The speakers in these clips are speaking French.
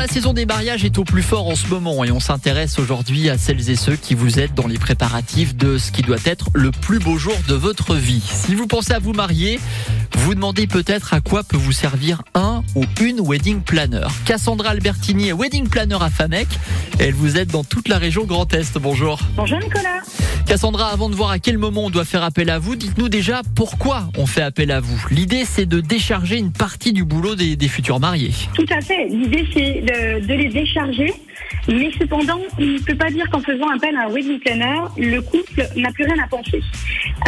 la saison des mariages est au plus fort en ce moment et on s'intéresse aujourd'hui à celles et ceux qui vous aident dans les préparatifs de ce qui doit être le plus beau jour de votre vie. Si vous pensez à vous marier, vous demandez peut-être à quoi peut vous servir un ou une wedding planner. Cassandra Albertini est wedding planner à Famec. Elle vous aide dans toute la région Grand Est. Bonjour. Bonjour Nicolas. Cassandra, avant de voir à quel moment on doit faire appel à vous, dites-nous déjà pourquoi on fait appel à vous. L'idée, c'est de décharger une partie du boulot des, des futurs mariés. Tout à fait. L'idée, c'est de, de les décharger. Mais cependant, on ne peut pas dire qu'en faisant appel à un wedding planner, le couple n'a plus rien à penser.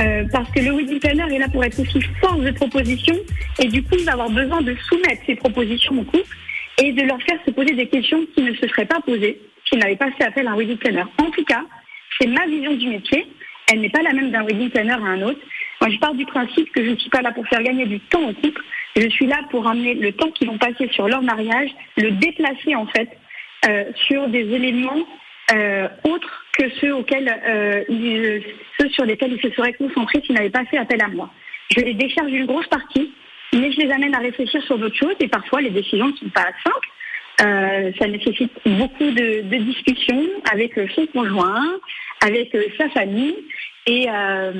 Euh, parce que le wedding planner est là pour être aussi force de proposition et du coup, il va avoir besoin de soumettre propositions au couple et de leur faire se poser des questions qui ne se seraient pas posées s'ils n'avaient pas fait appel à un wedding planner. En tout cas, c'est ma vision du métier. Elle n'est pas la même d'un wedding planner à un autre. Moi, je pars du principe que je ne suis pas là pour faire gagner du temps au couple. Je suis là pour amener le temps qu'ils vont passer sur leur mariage, le déplacer en fait euh, sur des éléments euh, autres que ceux auxquels euh, ceux sur lesquels ils se seraient concentrés s'ils n'avaient pas fait appel à moi. Je les décharge d'une grosse partie, mais je les amène à réfléchir sur d'autres choses et parfois les décisions ne sont pas simples. Euh, ça nécessite beaucoup de, de, discussions avec son conjoint, avec sa famille. Et, euh,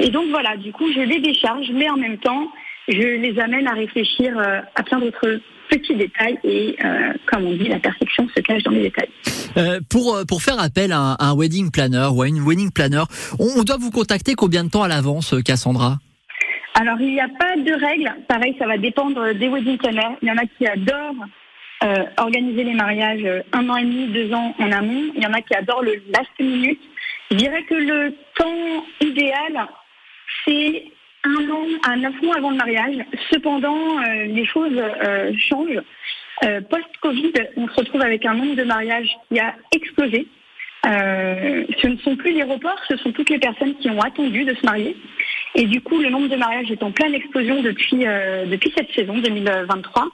et donc voilà, du coup, je les décharge, mais en même temps, je les amène à réfléchir à plein d'autres petits détails et euh, comme on dit, la perfection se cache dans les détails. Euh, pour pour faire appel à un, à un, wedding planner ou à une wedding planner, on, on doit vous contacter combien de temps à l'avance, Cassandra? Alors il n'y a pas de règle. Pareil, ça va dépendre des wedding planners. Il y en a qui adorent euh, organiser les mariages un an et demi, deux ans en amont. Il y en a qui adorent le last minute. Je dirais que le temps idéal, c'est un an à neuf mois avant le mariage. Cependant, euh, les choses euh, changent. Euh, Post-Covid, on se retrouve avec un nombre de mariages qui a explosé. ce ne sont plus les reports, ce sont toutes les personnes qui ont attendu de se marier. Et du coup, le nombre de mariages est en pleine explosion depuis, depuis cette saison 2023.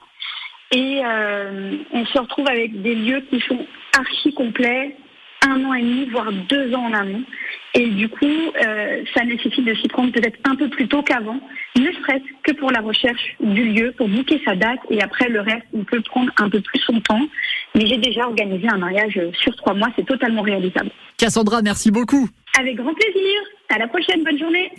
Et on se retrouve avec des lieux qui sont archi complets, un an et demi, voire deux ans en amont. Et du coup, euh, ça nécessite de s'y prendre peut-être un peu plus tôt qu'avant, ne serait-ce que pour la recherche du lieu, pour booker sa date, et après le reste, on peut prendre un peu plus son temps. Mais j'ai déjà organisé un mariage sur trois mois, c'est totalement réalisable. Cassandra, merci beaucoup. Avec grand plaisir. À la prochaine, bonne journée.